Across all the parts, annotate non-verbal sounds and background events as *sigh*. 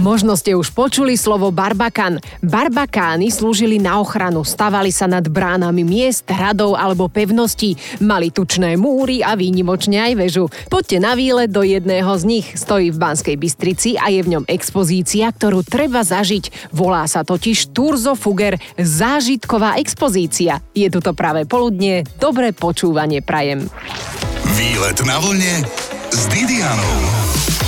Možno ste už počuli slovo barbakan. Barbakány slúžili na ochranu, stavali sa nad bránami miest, hradov alebo pevností, mali tučné múry a výnimočne aj väžu. Poďte na výlet do jedného z nich. Stojí v Banskej Bystrici a je v ňom expozícia, ktorú treba zažiť. Volá sa totiž Turzo Fuger zážitková expozícia. Je tu to práve poludne, dobré počúvanie prajem. Výlet na vlne s Didianou.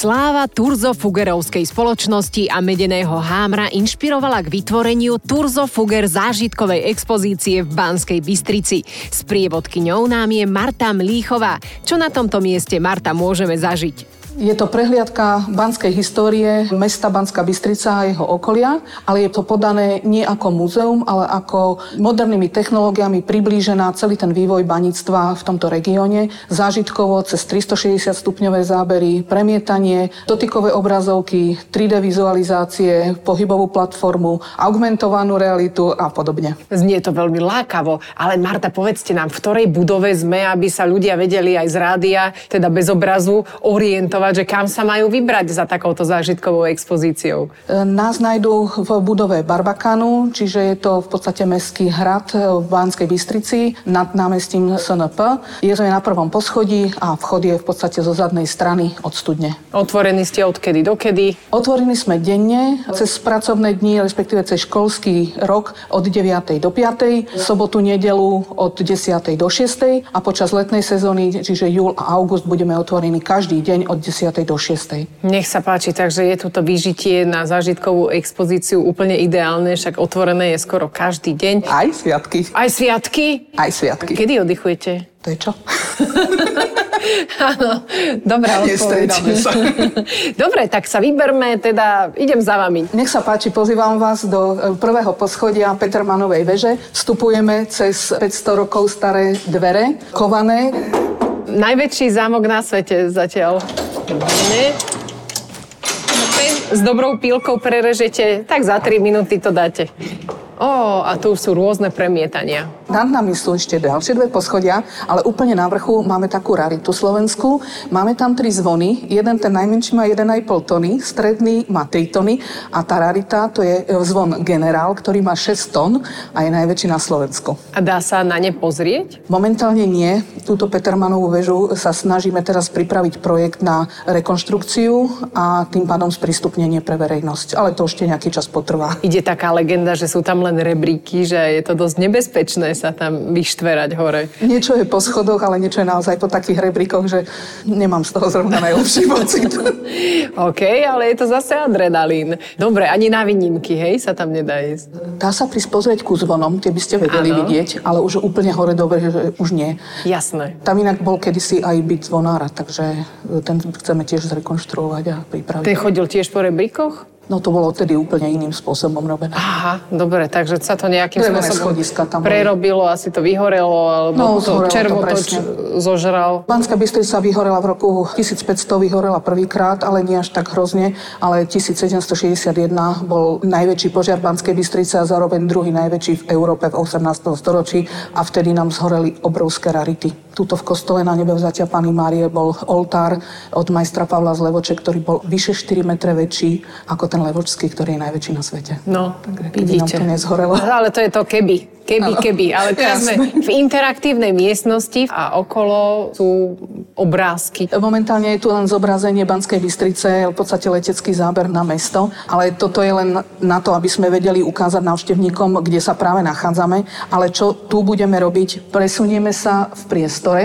Sláva Turzo Fugerovskej spoločnosti a medeného hámra inšpirovala k vytvoreniu Turzo Fuger zážitkovej expozície v Banskej Bystrici. S prievodkyňou nám je Marta Mlíchová. Čo na tomto mieste, Marta, môžeme zažiť? Je to prehliadka banskej histórie mesta Banská Bystrica a jeho okolia, ale je to podané nie ako múzeum, ale ako modernými technológiami priblížená celý ten vývoj baníctva v tomto regióne. Zážitkovo cez 360 stupňové zábery, premietanie, dotykové obrazovky, 3D vizualizácie, pohybovú platformu, augmentovanú realitu a podobne. Znie to veľmi lákavo, ale Marta, povedzte nám, v ktorej budove sme, aby sa ľudia vedeli aj z rádia, teda bez obrazu, orientovať že kam sa majú vybrať za takouto zážitkovou expozíciou? E, nás nájdú v budove Barbakanu, čiže je to v podstate mestský hrad v Banskej Bystrici nad námestím SNP. Je to na prvom poschodí a vchod je v podstate zo zadnej strany od studne. Otvorení ste odkedy dokedy? Otvorení sme denne, cez pracovné dni, respektíve cez školský rok od 9. do 5. sobotu, nedelu od 10. do 6. a počas letnej sezóny, čiže júl a august, budeme otvorení každý deň od 10 10. do 6. Nech sa páči, takže je toto vyžitie na zážitkovú expozíciu úplne ideálne, však otvorené je skoro každý deň. Aj sviatky. Aj sviatky? Aj sviatky. Kedy oddychujete? To je čo? *laughs* Áno, dobrá odpoveď. *laughs* Dobre, tak sa vyberme, teda idem za vami. Nech sa páči, pozývam vás do e, prvého poschodia Petermanovej veže. Vstupujeme cez 500 rokov staré dvere, kované. Najväčší zámok na svete zatiaľ. Výborne. S dobrou pílkou prerežete, tak za 3 minúty to dáte. Ó, a tu sú rôzne premietania. Nad nami sú ešte ďalšie dve poschodia, ale úplne na vrchu máme takú raritu Slovensku. Máme tam tri zvony. Jeden ten najmenší má 1,5 tony, stredný má 3 tony a tá rarita to je zvon Generál, ktorý má 6 tón a je najväčší na Slovensku. A dá sa na ne pozrieť? Momentálne nie. Túto Petermanovú väžu sa snažíme teraz pripraviť projekt na rekonštrukciu a tým pádom sprístupnenie pre verejnosť. Ale to ešte nejaký čas potrvá. Ide taká legenda, že sú tam len rebríky, že je to dosť nebezpečné sa tam vyštverať hore. Niečo je po schodoch, ale niečo je naozaj po takých rebríkoch, že nemám z toho zrovna najlepší *laughs* pocit. OK, ale je to zase adrenalín. Dobre, ani na výnimky, hej, sa tam nedá ísť. Dá sa prísť pozrieť ku zvonom, tie by ste vedeli ano. vidieť, ale už úplne hore dobre, že už nie. Jasné. Tam inak bol kedysi aj byt zvonára, takže ten chceme tiež zrekonštruovať a pripraviť. Ten chodil tiež po rebríkoch? No to bolo vtedy úplne iným spôsobom robené. Aha, dobre, takže sa to nejakým Drevené spôsobom tam prerobilo, boli. asi to vyhorelo, alebo no, to červotoč zožral. Banská Bystrica vyhorela v roku 1500, vyhorela prvýkrát, ale nie až tak hrozne, ale 1761 bol najväčší požiar Banskej Bystrice a zároveň druhý najväčší v Európe v 18. storočí a vtedy nám zhoreli obrovské rarity. Tuto v kostole na nebevzatia Pany Márie bol oltár od majstra Pavla z Levoče, ktorý bol vyše 4 metre väčší ako ten Levočský, ktorý je najväčší na svete. No, Takže vidíte. nám to nezhorelo. Ale to je to keby. Keby, ano. keby. Ale teraz sme v interaktívnej miestnosti a okolo sú obrázky. Momentálne je tu len zobrazenie Banskej Bystrice, v podstate letecký záber na mesto, ale toto je len na to, aby sme vedeli ukázať návštevníkom, kde sa práve nachádzame. Ale čo tu budeme robiť? Presunieme sa v priestore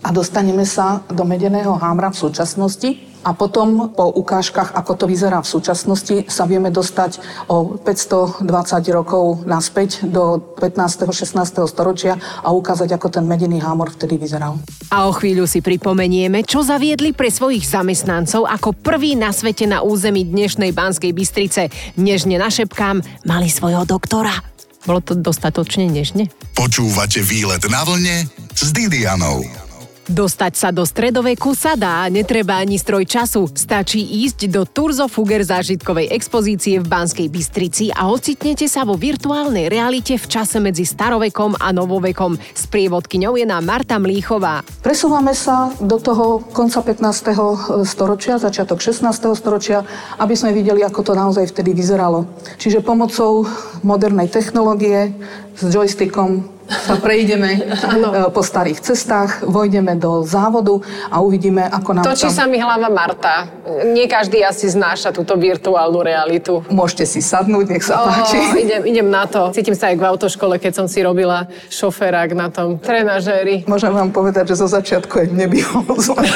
a dostaneme sa do medeného hámra v súčasnosti a potom po ukážkach, ako to vyzerá v súčasnosti, sa vieme dostať o 520 rokov naspäť do 15. 16. storočia a ukázať, ako ten medený hámor vtedy vyzeral. A o chvíľu si pripomenieme, čo zaviedli pre svojich zamestnancov ako prvý na svete na území dnešnej Banskej Bystrice. Nežne našepkám, mali svojho doktora. Bolo to dostatočne nežne? Počúvate výlet na vlne s Didianou. Dostať sa do stredoveku sa dá, netreba ani stroj času. Stačí ísť do Turzo Fuger zážitkovej expozície v Banskej Bystrici a ocitnete sa vo virtuálnej realite v čase medzi starovekom a novovekom. S prievodkyňou je nám Marta Mlíchová. Presúvame sa do toho konca 15. storočia, začiatok 16. storočia, aby sme videli, ako to naozaj vtedy vyzeralo. Čiže pomocou modernej technológie s joystickom sa prejdeme ano. E, po starých cestách, vojdeme do závodu a uvidíme, ako nám Točí tam... sa mi hlava Marta. Nie každý asi znáša túto virtuálnu realitu. Môžete si sadnúť, nech sa oh, páči. Idem, idem na to. Cítim sa aj v autoškole, keď som si robila šoferák na tom trenažéri. Môžem vám povedať, že zo začiatku aj mne bývalo zle. *laughs*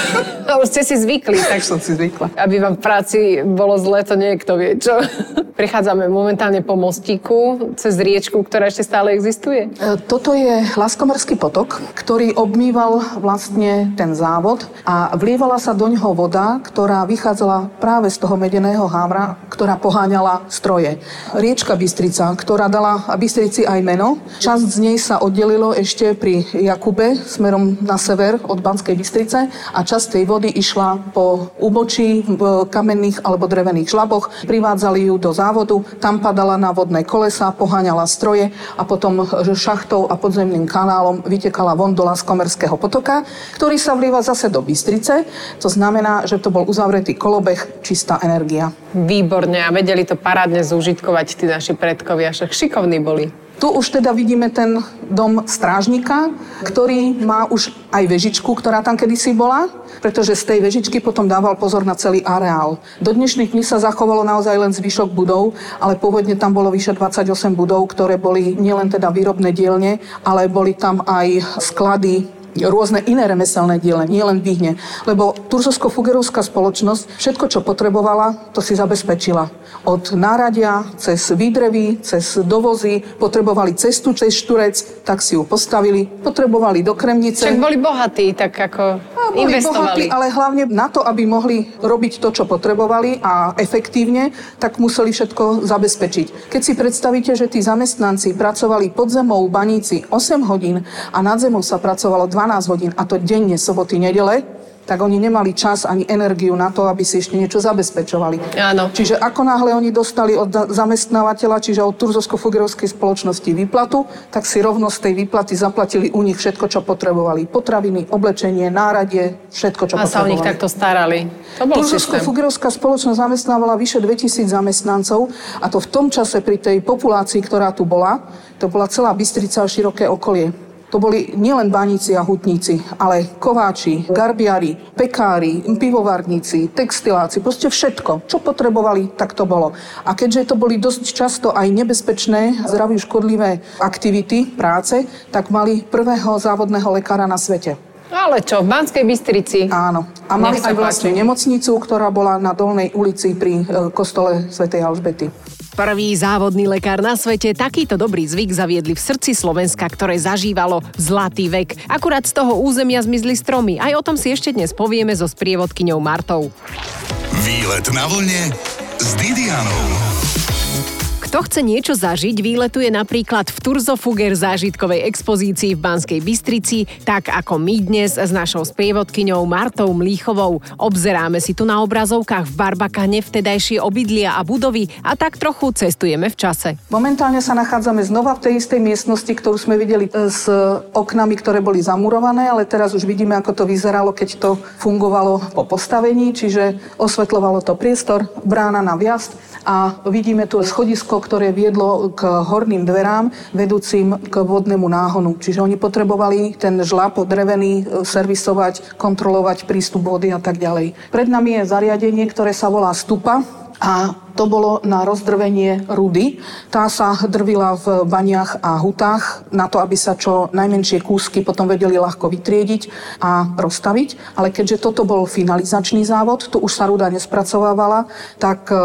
No, už ste si zvykli. Tak som si zvykla. Aby vám v práci bolo zle, to niekto vie, čo? *laughs* Prichádzame momentálne po mostíku cez riečku, ktorá ešte stále existuje. E, to toto je Laskomorský potok, ktorý obmýval vlastne ten závod a vlievala sa do ňoho voda, ktorá vychádzala práve z toho medeného hávra, ktorá poháňala stroje. Riečka Bystrica, ktorá dala Bystrici aj meno. Časť z nej sa oddelilo ešte pri Jakube smerom na sever od Banskej Bystrice a časť tej vody išla po úbočí v kamenných alebo drevených žlaboch. Privádzali ju do závodu, tam padala na vodné kolesa, poháňala stroje a potom šachtou a podzemným kanálom vytekala von do Laskomerského potoka, ktorý sa vlieva zase do Bystrice. To znamená, že to bol uzavretý kolobeh, čistá energia. Výborne a vedeli to parádne zúžitkovať tí naši predkovia, však šikovní boli. Tu už teda vidíme ten dom strážnika, ktorý má už aj vežičku, ktorá tam kedysi bola, pretože z tej vežičky potom dával pozor na celý areál. Do dnešných dní sa zachovalo naozaj len zvyšok budov, ale pôvodne tam bolo vyše 28 budov, ktoré boli nielen teda výrobné dielne, ale boli tam aj sklady, rôzne iné remeselné diele, nie len výhne. Lebo Turzosko-Fugerovská spoločnosť všetko, čo potrebovala, to si zabezpečila. Od náradia, cez výdrevy, cez dovozy, potrebovali cestu cez Šturec, tak si ju postavili, potrebovali do Kremnice. Však boli bohatí, tak ako boli investovali. Bohatí, ale hlavne na to, aby mohli robiť to, čo potrebovali a efektívne, tak museli všetko zabezpečiť. Keď si predstavíte, že tí zamestnanci pracovali pod zemou baníci 8 hodín a nad zemou sa pracovalo 12 hodín, a to denne, soboty, nedele, tak oni nemali čas ani energiu na to, aby si ešte niečo zabezpečovali. Áno. Čiže ako náhle oni dostali od zamestnávateľa, čiže od Turzosko-Fugerovskej spoločnosti výplatu, tak si rovno z tej výplaty zaplatili u nich všetko, čo potrebovali. Potraviny, oblečenie, náradie, všetko, čo a potrebovali. A sa o nich takto starali. To bol Turzosko-Fugerovská spoločnosť zamestnávala vyše 2000 zamestnancov a to v tom čase pri tej populácii, ktorá tu bola, to bola celá Bystrica a široké okolie. To boli nielen baníci a hutníci, ale kováči, garbiari, pekári, pivovarníci, textiláci, proste všetko. Čo potrebovali, tak to bolo. A keďže to boli dosť často aj nebezpečné, zdraví škodlivé aktivity, práce, tak mali prvého závodného lekára na svete. Ale čo, v Banskej Bystrici? Áno. A mali aj vlastne nemocnicu, ktorá bola na Dolnej ulici pri e, kostole svätej Alžbety. Prvý závodný lekár na svete takýto dobrý zvyk zaviedli v srdci Slovenska, ktoré zažívalo zlatý vek. Akurát z toho územia zmizli stromy. Aj o tom si ešte dnes povieme so sprievodkyňou Martou. Výlet na vlne s Didianou. Kto chce niečo zažiť, výletuje napríklad v Turzo Fuger zážitkovej expozícii v Banskej Bystrici, tak ako my dnes s našou sprievodkyňou Martou Mlíchovou. Obzeráme si tu na obrazovkách v Barbakane vtedajšie obydlia a budovy a tak trochu cestujeme v čase. Momentálne sa nachádzame znova v tej istej miestnosti, ktorú sme videli e, s oknami, ktoré boli zamurované, ale teraz už vidíme, ako to vyzeralo, keď to fungovalo po postavení, čiže osvetľovalo to priestor, brána na vjazd a vidíme tu schodisko, ktoré viedlo k horným dverám, vedúcim k vodnému náhonu. Čiže oni potrebovali ten žlap drevený e, servisovať, kontrolovať prístup vody a tak ďalej. Pred nami je zariadenie, ktoré sa volá stupa a to bolo na rozdrvenie rudy. Tá sa drvila v baniach a hutách na to, aby sa čo najmenšie kúsky potom vedeli ľahko vytriediť a rozstaviť. Ale keďže toto bol finalizačný závod, tu už sa ruda nespracovávala, tak e,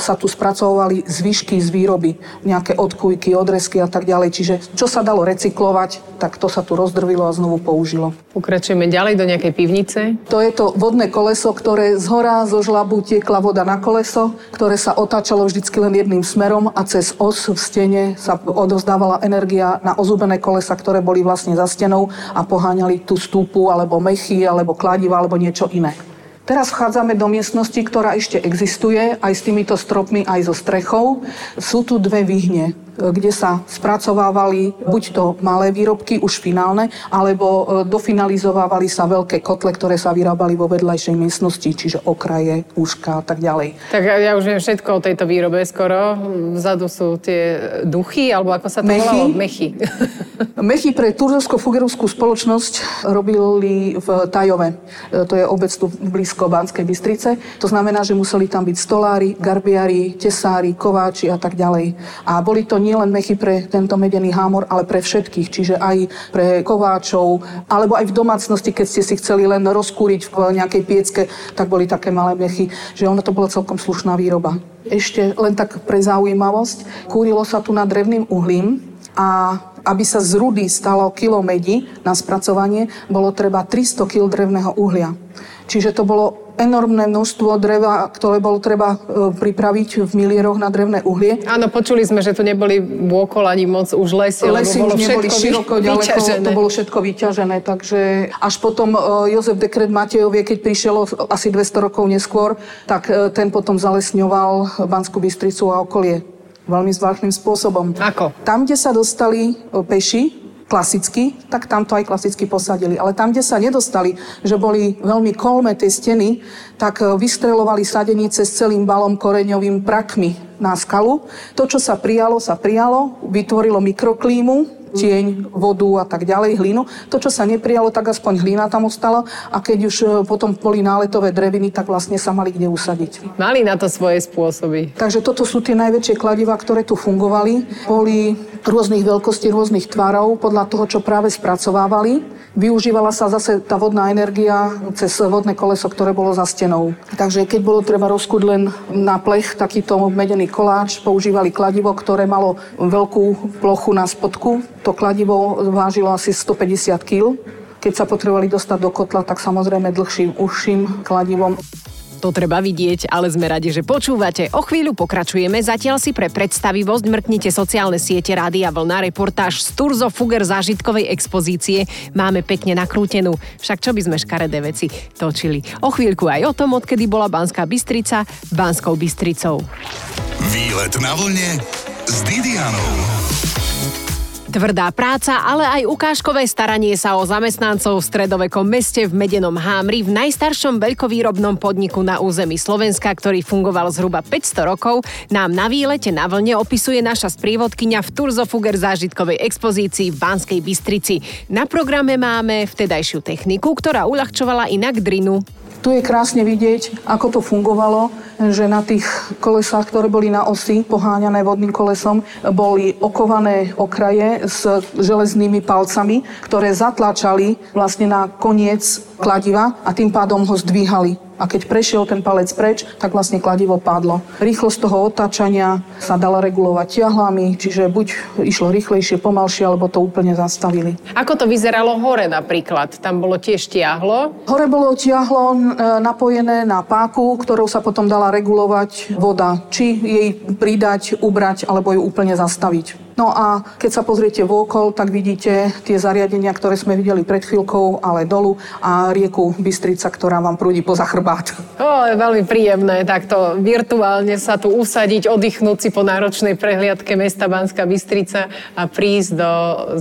sa tu spracovali zvyšky z výroby, nejaké odkujky, odresky a tak ďalej. Čiže čo sa dalo recyklovať, tak to sa tu rozdrvilo a znovu použilo. Pokračujeme ďalej do nejakej pivnice. To je to vodné koleso, ktoré z hora zo žlabu tiekla voda na koleso, ktoré ktoré sa otáčalo vždycky len jedným smerom a cez os v stene sa odovzdávala energia na ozubené kolesa, ktoré boli vlastne za stenou a poháňali tú stúpu alebo mechy alebo kladiva alebo niečo iné. Teraz vchádzame do miestnosti, ktorá ešte existuje, aj s týmito stropmi, aj so strechou. Sú tu dve výhne kde sa spracovávali buď to malé výrobky, už finálne, alebo e, dofinalizovávali sa veľké kotle, ktoré sa vyrábali vo vedľajšej miestnosti, čiže okraje, úška a tak ďalej. Tak ja už viem všetko o tejto výrobe skoro. Vzadu sú tie duchy, alebo ako sa to Mechy. volalo? Mechy. *laughs* Mechy pre Turzovsko-Fugerovskú spoločnosť robili v Tajove. E, to je obec tu blízko Banskej Bystrice. To znamená, že museli tam byť stolári, garbiari, tesári, kováči a tak ďalej. A boli to nie len mechy pre tento medený hámor, ale pre všetkých, čiže aj pre kováčov, alebo aj v domácnosti, keď ste si chceli len rozkúriť v nejakej piecke, tak boli také malé mechy, že ono to bola celkom slušná výroba. Ešte len tak pre zaujímavosť, kúrilo sa tu na drevným uhlím a aby sa z rudy stalo kilo medi na spracovanie, bolo treba 300 kg drevného uhlia. Čiže to bolo enormné množstvo dreva, ktoré bolo treba e, pripraviť v milieroch na drevné uhlie. Áno, počuli sme, že tu neboli vôkol ani moc už lesy, lesy lebo bolo neboli všetko široko, ďaleko, vyťažené. to bolo všetko vyťažené, takže až potom e, Jozef Dekret Matejovie, keď prišiel asi 200 rokov neskôr, tak e, ten potom zalesňoval Banskú Bystricu a okolie veľmi zvláštnym spôsobom. Ako? Tam, kde sa dostali peši, klasicky, tak tam to aj klasicky posadili. Ale tam, kde sa nedostali, že boli veľmi kolme tie steny, tak e, vystrelovali sadenice s celým balom koreňovým prakmi na skalu. To, čo sa prijalo, sa prijalo, vytvorilo mikroklímu, tieň, vodu a tak ďalej, hlinu. To, čo sa neprijalo, tak aspoň hlina tam ostala a keď už e, potom boli náletové dreviny, tak vlastne sa mali kde usadiť. Mali na to svoje spôsoby. Takže toto sú tie najväčšie kladiva, ktoré tu fungovali. Boli rôznych veľkostí, rôznych tvarov podľa toho, čo práve spracovávali. Využívala sa zase tá vodná energia cez vodné koleso, ktoré bolo za stenou. Takže keď bolo treba rozkúť len na plech takýto medený koláč, používali kladivo, ktoré malo veľkú plochu na spodku. To kladivo vážilo asi 150 kg. Keď sa potrebovali dostať do kotla, tak samozrejme dlhším, užším kladivom. To treba vidieť, ale sme radi, že počúvate. O chvíľu pokračujeme, zatiaľ si pre predstavivosť mrknite sociálne siete Rádia Vlna, reportáž z Turzo Fuger zážitkovej expozície. Máme pekne nakrútenú, však čo by sme škaredé veci točili. O chvíľku aj o tom, odkedy bola Banská Bystrica Banskou Bystricou. Výlet na vlne s Didianou. Tvrdá práca, ale aj ukážkové staranie sa o zamestnancov v stredovekom meste v Medenom Hámri v najstaršom veľkovýrobnom podniku na území Slovenska, ktorý fungoval zhruba 500 rokov, nám na výlete na vlne opisuje naša sprievodkynia v Turzofuger zážitkovej expozícii v Banskej Bystrici. Na programe máme vtedajšiu techniku, ktorá uľahčovala inak drinu. Tu je krásne vidieť, ako to fungovalo, že na tých kolesách, ktoré boli na osi, poháňané vodným kolesom, boli okované okraje s železnými palcami, ktoré zatlačali vlastne na koniec kladiva a tým pádom ho zdvíhali. A keď prešiel ten palec preč, tak vlastne kladivo padlo. Rýchlosť toho otáčania sa dala regulovať ťahlami, čiže buď išlo rýchlejšie, pomalšie, alebo to úplne zastavili. Ako to vyzeralo hore napríklad? Tam bolo tiež tiahlo? Hore bolo tiahlo e, napojené na páku, ktorou sa potom dala regulovať voda. Či jej pridať, ubrať, alebo ju úplne zastaviť. No a keď sa pozriete vôkol, tak vidíte tie zariadenia, ktoré sme videli pred chvíľkou, ale dolu a rieku Bystrica, ktorá vám prúdi poza chrbát. O, je veľmi príjemné takto virtuálne sa tu usadiť, oddychnúť si po náročnej prehliadke mesta Banská Bystrica a prísť do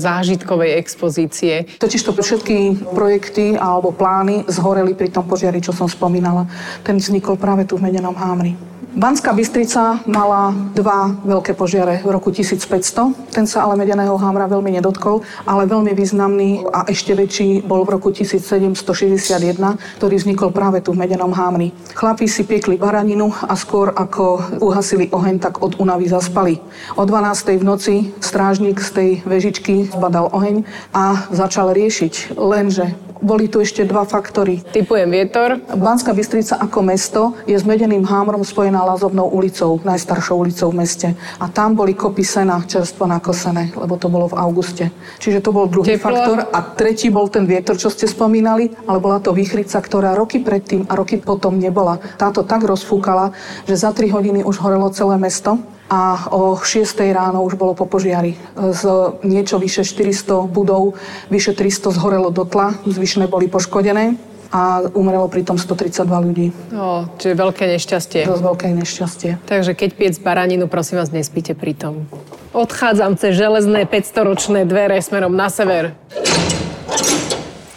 zážitkovej expozície. Totiž to všetky projekty alebo plány zhoreli pri tom požiari, čo som spomínala. Ten vznikol práve tu v Medenom Hámri. Banská Bystrica mala dva veľké požiare v roku 1500. Ten sa ale medeného hámra veľmi nedotkol, ale veľmi významný a ešte väčší bol v roku 1761, ktorý vznikol práve tu v medenom hámri. Chlapí si piekli baraninu a skôr ako uhasili oheň, tak od únavy zaspali. O 12. v noci strážnik z tej vežičky zbadal oheň a začal riešiť. Lenže boli tu ešte dva faktory. Typujem vietor. Banská Bystrica ako mesto je s Medeným hámrom spojená Lazovnou ulicou, najstaršou ulicou v meste. A tam boli kopy sena čerstvo nakosené, lebo to bolo v auguste. Čiže to bol druhý Teplo. faktor. A tretí bol ten vietor, čo ste spomínali, ale bola to výchrica, ktorá roky predtým a roky potom nebola. Táto tak rozfúkala, že za 3 hodiny už horelo celé mesto a o 6 ráno už bolo po požiari. Z niečo vyše 400 budov, vyše 300 zhorelo do tla, zvyšné boli poškodené a umrelo pritom 132 ľudí. O, čiže veľké nešťastie. Dosť veľké nešťastie. Takže keď piec baraninu, prosím vás, nespíte pri tom. Odchádzam cez železné 500-ročné dvere smerom na sever.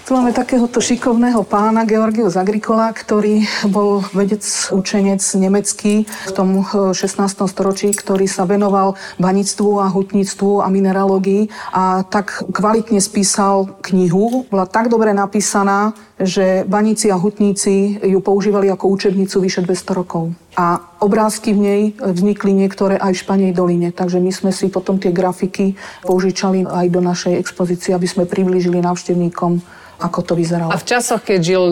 Tu máme takéhoto šikovného pána Georgius Agricola, ktorý bol vedec, učenec nemecký v tom eh, 16. storočí, ktorý sa venoval banictvu a hutníctvu a mineralógii a tak kvalitne spísal knihu. Bola tak dobre napísaná, že baníci a hutníci ju používali ako učebnicu vyše 200 rokov. A obrázky v nej vznikli niektoré aj v Španej doline, takže my sme si potom tie grafiky použičali aj do našej expozície, aby sme priblížili návštevníkom ako to vyzeralo. A v časoch, keď žil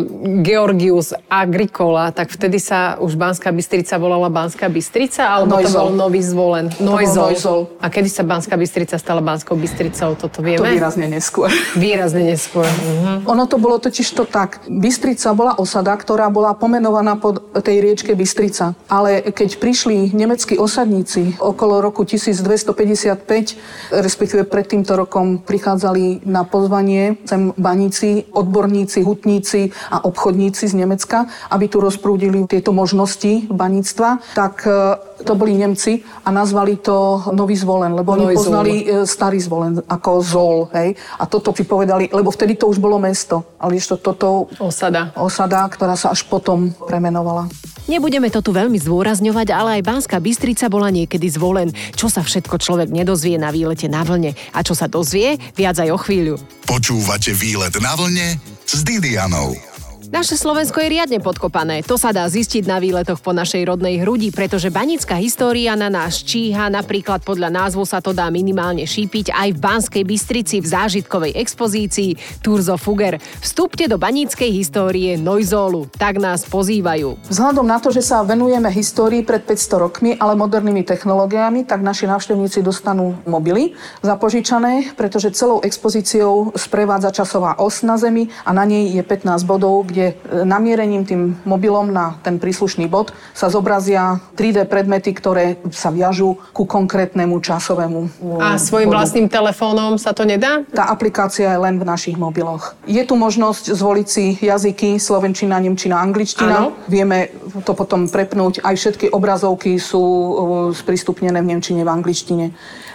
Georgius Agricola, tak vtedy sa už Banská Bystrica volala Banská Bystrica, alebo to Neuzol. bol nový zvolen? bol Neuzol. A kedy sa Banská Bystrica stala Banskou Bystricou, toto To vieme? výrazne neskôr. *laughs* Výrazne neskôr. Mhm. Ono to bolo totiž to tak. Bystrica bola osada, ktorá bola pomenovaná pod tej riečke Bystrica. Ale keď prišli nemeckí osadníci okolo roku 1255, respektíve pred týmto rokom prichádzali na pozvanie sem baníci, odborníci, hutníci a obchodníci z Nemecka, aby tu rozprúdili tieto možnosti baníctva, tak to boli Nemci a nazvali to Nový zvolen, lebo oni poznali e, starý zvolen ako zol, hej. A toto si povedali, lebo vtedy to už bolo mesto, ale ešte toto Osada. osada, ktorá sa až potom premenovala. Nebudeme to tu veľmi zdôrazňovať, ale aj Banská Bystrica bola niekedy zvolen. Čo sa všetko človek nedozvie na výlete na vlne a čo sa dozvie, viac aj o chvíľu. Počúvate výlet na vlne s Didianou. Naše Slovensko je riadne podkopané. To sa dá zistiť na výletoch po našej rodnej hrudi, pretože banická história na nás číha, napríklad podľa názvu sa to dá minimálne šípiť aj v Banskej Bystrici v zážitkovej expozícii Turzo Fuger. Vstupte do baníckej histórie Noizólu, tak nás pozývajú. Vzhľadom na to, že sa venujeme histórii pred 500 rokmi, ale modernými technológiami, tak naši návštevníci dostanú mobily zapožičané, pretože celou expozíciou sprevádza časová os na Zemi a na nej je 15 bodov, kde e, namierením tým mobilom na ten príslušný bod sa zobrazia 3D predmety, ktoré sa viažú ku konkrétnemu časovému A e, svojim bodu. vlastným telefónom sa to nedá? Tá aplikácia je len v našich mobiloch. Je tu možnosť zvoliť si jazyky slovenčina, nemčina, angličtina. Áno. Vieme to potom prepnúť. Aj všetky obrazovky sú uh, sprístupnené v nemčine, v angličtine.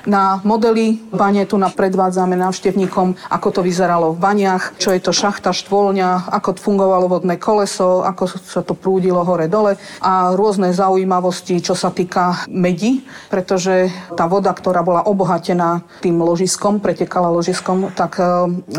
Na modeli bane tu predvádzame návštevníkom, ako to vyzeralo v baniach, čo je to šachta, štvolňa, ako fungovalo vodné koleso, ako sa to prúdilo hore-dole a rôzne zaujímavosti, čo sa týka medi, pretože tá voda, ktorá bola obohatená tým ložiskom, pretekala ložiskom, tak e,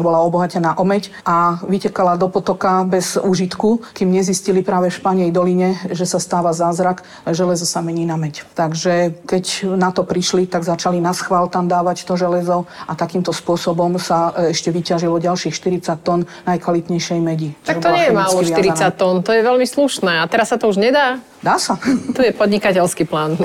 bola obohatená o meď a vytekala do potoka bez užitku, kým nezistili práve v Španej doline, že sa stáva zázrak, železo sa mení na meď. Takže keď na to prišli, tak začali na schvál tam dávať to železo a takýmto spôsobom sa e, ešte vyťažilo ďalších 40 tón najkvalitnejšej medi. Tak to nie je málo, chemicky 40 viazaná. tón, to je veľmi slušné. A teraz sa to už nedá? Dá sa. *laughs* Tu je podnikateľský plán. *laughs*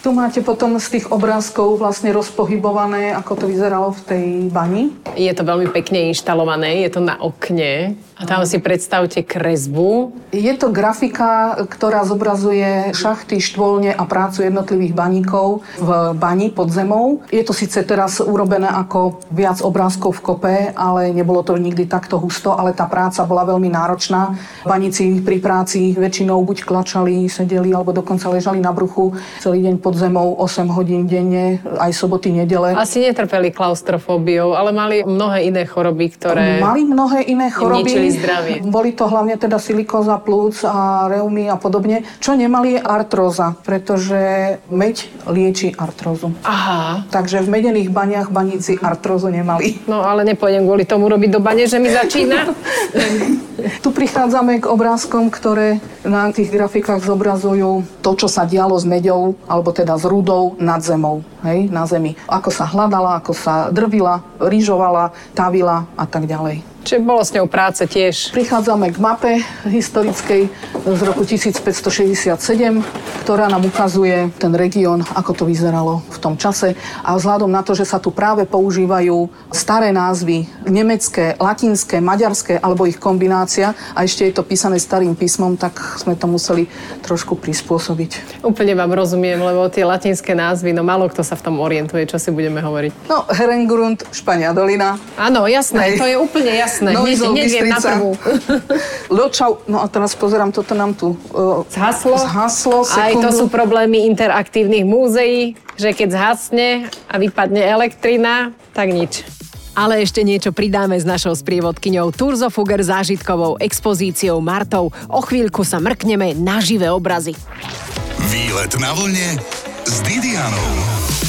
Tu máte potom z tých obrázkov vlastne rozpohybované, ako to vyzeralo v tej bani. Je to veľmi pekne inštalované, je to na okne. A tam si predstavte kresbu. Je to grafika, ktorá zobrazuje šachty, štvolne a prácu jednotlivých baníkov v bani pod zemou. Je to síce teraz urobené ako viac obrázkov v kope, ale nebolo to nikdy takto husto, ale tá práca bola veľmi náročná. Baníci pri práci väčšinou buď klačali, sedeli, alebo dokonca ležali na bruchu celý deň pod zemou, 8 hodín denne, aj soboty, nedele. Asi netrpeli klaustrofóbiou, ale mali mnohé iné choroby, ktoré... Mali mnohé iné choroby. Zdravie. *laughs* Boli to hlavne teda silikóza plúc a reumy a podobne. Čo nemali je artróza, pretože meď lieči artrózu. Aha. Takže v medených baniach baníci artrózu nemali. No ale nepôjdem kvôli tomu robiť do bane, že mi začína. *laughs* *laughs* Tu prichádzame k obrázkom, ktoré na tých grafikách zobrazujú to, čo sa dialo s meďou, alebo teda s rudou nad zemou, hej, na zemi. Ako sa hľadala, ako sa drvila, rýžovala, tavila a tak ďalej. Čiže bolo s ňou práce tiež. Prichádzame k mape historickej z roku 1567, ktorá nám ukazuje ten región, ako to vyzeralo v tom čase. A vzhľadom na to, že sa tu práve používajú staré názvy, nemecké, latinské, maďarské alebo ich kombinácia a ešte je to písané starým písmom, tak sme to museli trošku prispôsobiť. Úplne vám rozumiem, lebo tie latinské názvy, no málo kto sa v tom orientuje, čo si budeme hovoriť. No, Herengrund, Špania dolina. Áno, jasné, Hej. to je úplne jasné. No, Neviem na prvú. *laughs* Ločau, no a teraz pozerám, toto nám tu uh, zhaslo. zhaslo Aj to sú problémy interaktívnych múzeí, že keď zhasne a vypadne elektrina, tak nič. Ale ešte niečo pridáme s našou sprievodkyňou Turzo Fugger zážitkovou expozíciou Martou. O chvíľku sa mrkneme na živé obrazy. Výlet na vlne s Didianou.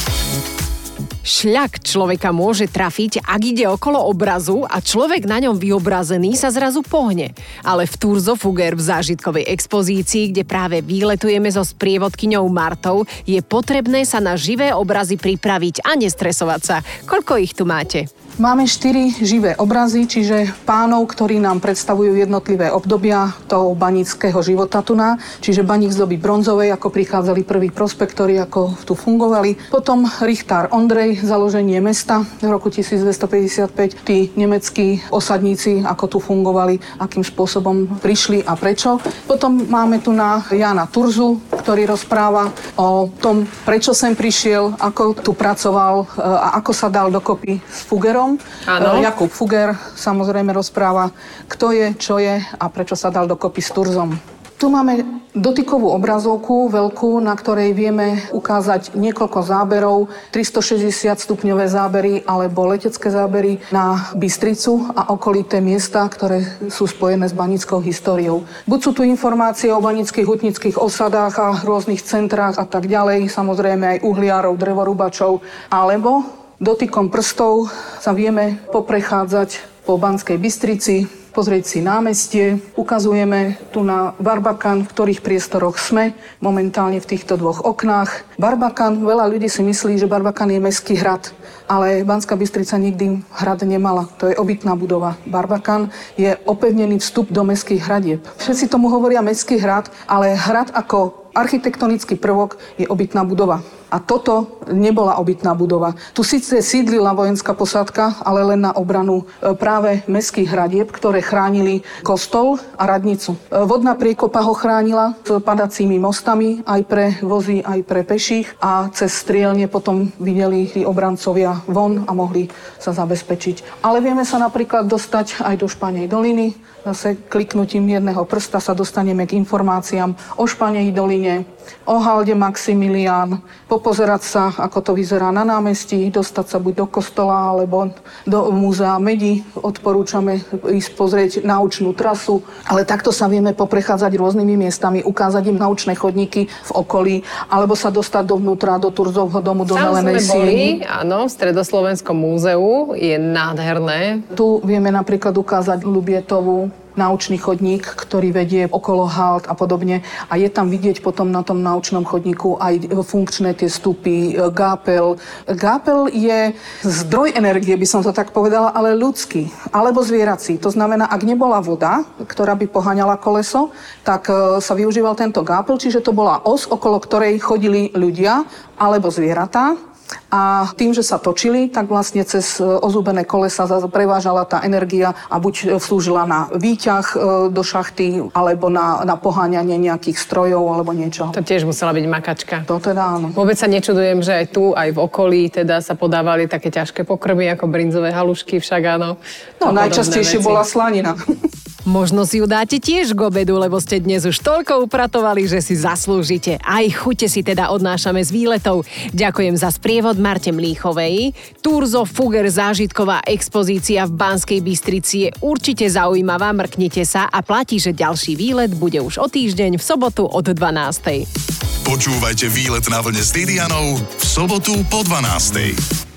Šľak človeka môže trafiť, ak ide okolo obrazu a človek na ňom vyobrazený sa zrazu pohne. Ale v Turzo Fuger v zážitkovej expozícii, kde práve výletujeme so sprievodkyňou Martou, je potrebné sa na živé obrazy pripraviť a nestresovať sa. Koľko ich tu máte? Máme štyri živé obrazy, čiže pánov, ktorí nám predstavujú jednotlivé obdobia toho banického života tu na. Čiže baník z doby bronzovej, ako prichádzali prví prospektori, ako tu fungovali. Potom Richtár Ondrej, založenie mesta v roku 1255. Tí nemeckí osadníci, ako tu fungovali, akým spôsobom prišli a prečo. Potom máme tu na Jana Turzu, ktorý rozpráva o tom, prečo sem prišiel, ako tu pracoval e, a ako sa dal dokopy s Fugerom Fugerom. Ano. E, Jakub Fuger samozrejme rozpráva, kto je, čo je a prečo sa dal dokopy s Turzom. Tu máme dotykovú obrazovku veľkú, na ktorej vieme ukázať niekoľko záberov, 360 stupňové zábery alebo letecké zábery na Bystricu a okolité miesta, ktoré sú spojené s banickou históriou. Buď sú tu informácie o banických hutnických osadách a rôznych centrách a tak ďalej, samozrejme aj uhliárov, drevorubačov, alebo Dotykom prstov sa vieme poprechádzať po Banskej Bystrici, pozrieť si námestie. Ukazujeme tu na Barbakan, v ktorých priestoroch sme, momentálne v týchto dvoch oknách. Barbakan, veľa ľudí si myslí, že Barbakan je mestský hrad, ale Banská Bystrica nikdy hrad nemala. To je obytná budova. Barbakan je opevnený vstup do mestských hradieb. Všetci tomu hovoria mestský hrad, ale hrad ako architektonický prvok je obytná budova. A toto nebola obytná budova. Tu síce sídlila vojenská posádka, ale len na obranu e, práve mestských hradieb, ktoré chránili kostol a radnicu. E, vodná priekopa ho chránila s padacími mostami aj pre vozy, aj pre peších a cez strielne potom videli tí obrancovia von a mohli sa zabezpečiť. Ale vieme sa napríklad dostať aj do Španej doliny, Zase kliknutím jedného prsta sa dostaneme k informáciám o Španej doline, o Halde Maximilián, popozerať sa, ako to vyzerá na námestí, dostať sa buď do kostola alebo do múzea Medi. Odporúčame ísť pozrieť naučnú trasu, ale takto sa vieme poprechádzať rôznymi miestami, ukázať im naučné chodníky v okolí, alebo sa dostať dovnútra do Turzovho domu, do Zelenej síly. Áno, v Stredoslovenskom múzeu je nádherné. Tu vieme napríklad ukázať Lubietovu naučný chodník, ktorý vedie okolo halt a podobne. A je tam vidieť potom na tom naučnom chodníku aj funkčné tie stupy, e, gápel. Gápel je zdroj energie, by som to tak povedala, ale ľudský, alebo zvierací. To znamená, ak nebola voda, ktorá by poháňala koleso, tak e, sa využíval tento gápel, čiže to bola os, okolo ktorej chodili ľudia alebo zvieratá a tým, že sa točili, tak vlastne cez e, ozúbené kolesa prevážala tá energia a buď e, slúžila na výťah e, do šachty, alebo na, na poháňanie nejakých strojov alebo niečo. To tiež musela byť makačka. To teda áno. Vôbec sa nečudujem, že aj tu, aj v okolí teda sa podávali také ťažké pokrmy ako brinzové halušky, však áno. No najčastejšie bola slanina. *laughs* Možno si ju dáte tiež k obedu, lebo ste dnes už toľko upratovali, že si zaslúžite. Aj chute si teda odnášame z výletov. Ďakujem za sprievod Marte Mlíchovej. Turzo Fuger zážitková expozícia v Banskej Bystrici je určite zaujímavá, mrknite sa a platí, že ďalší výlet bude už o týždeň v sobotu od 12. Počúvajte výlet na vlne s Didianou v sobotu po 12.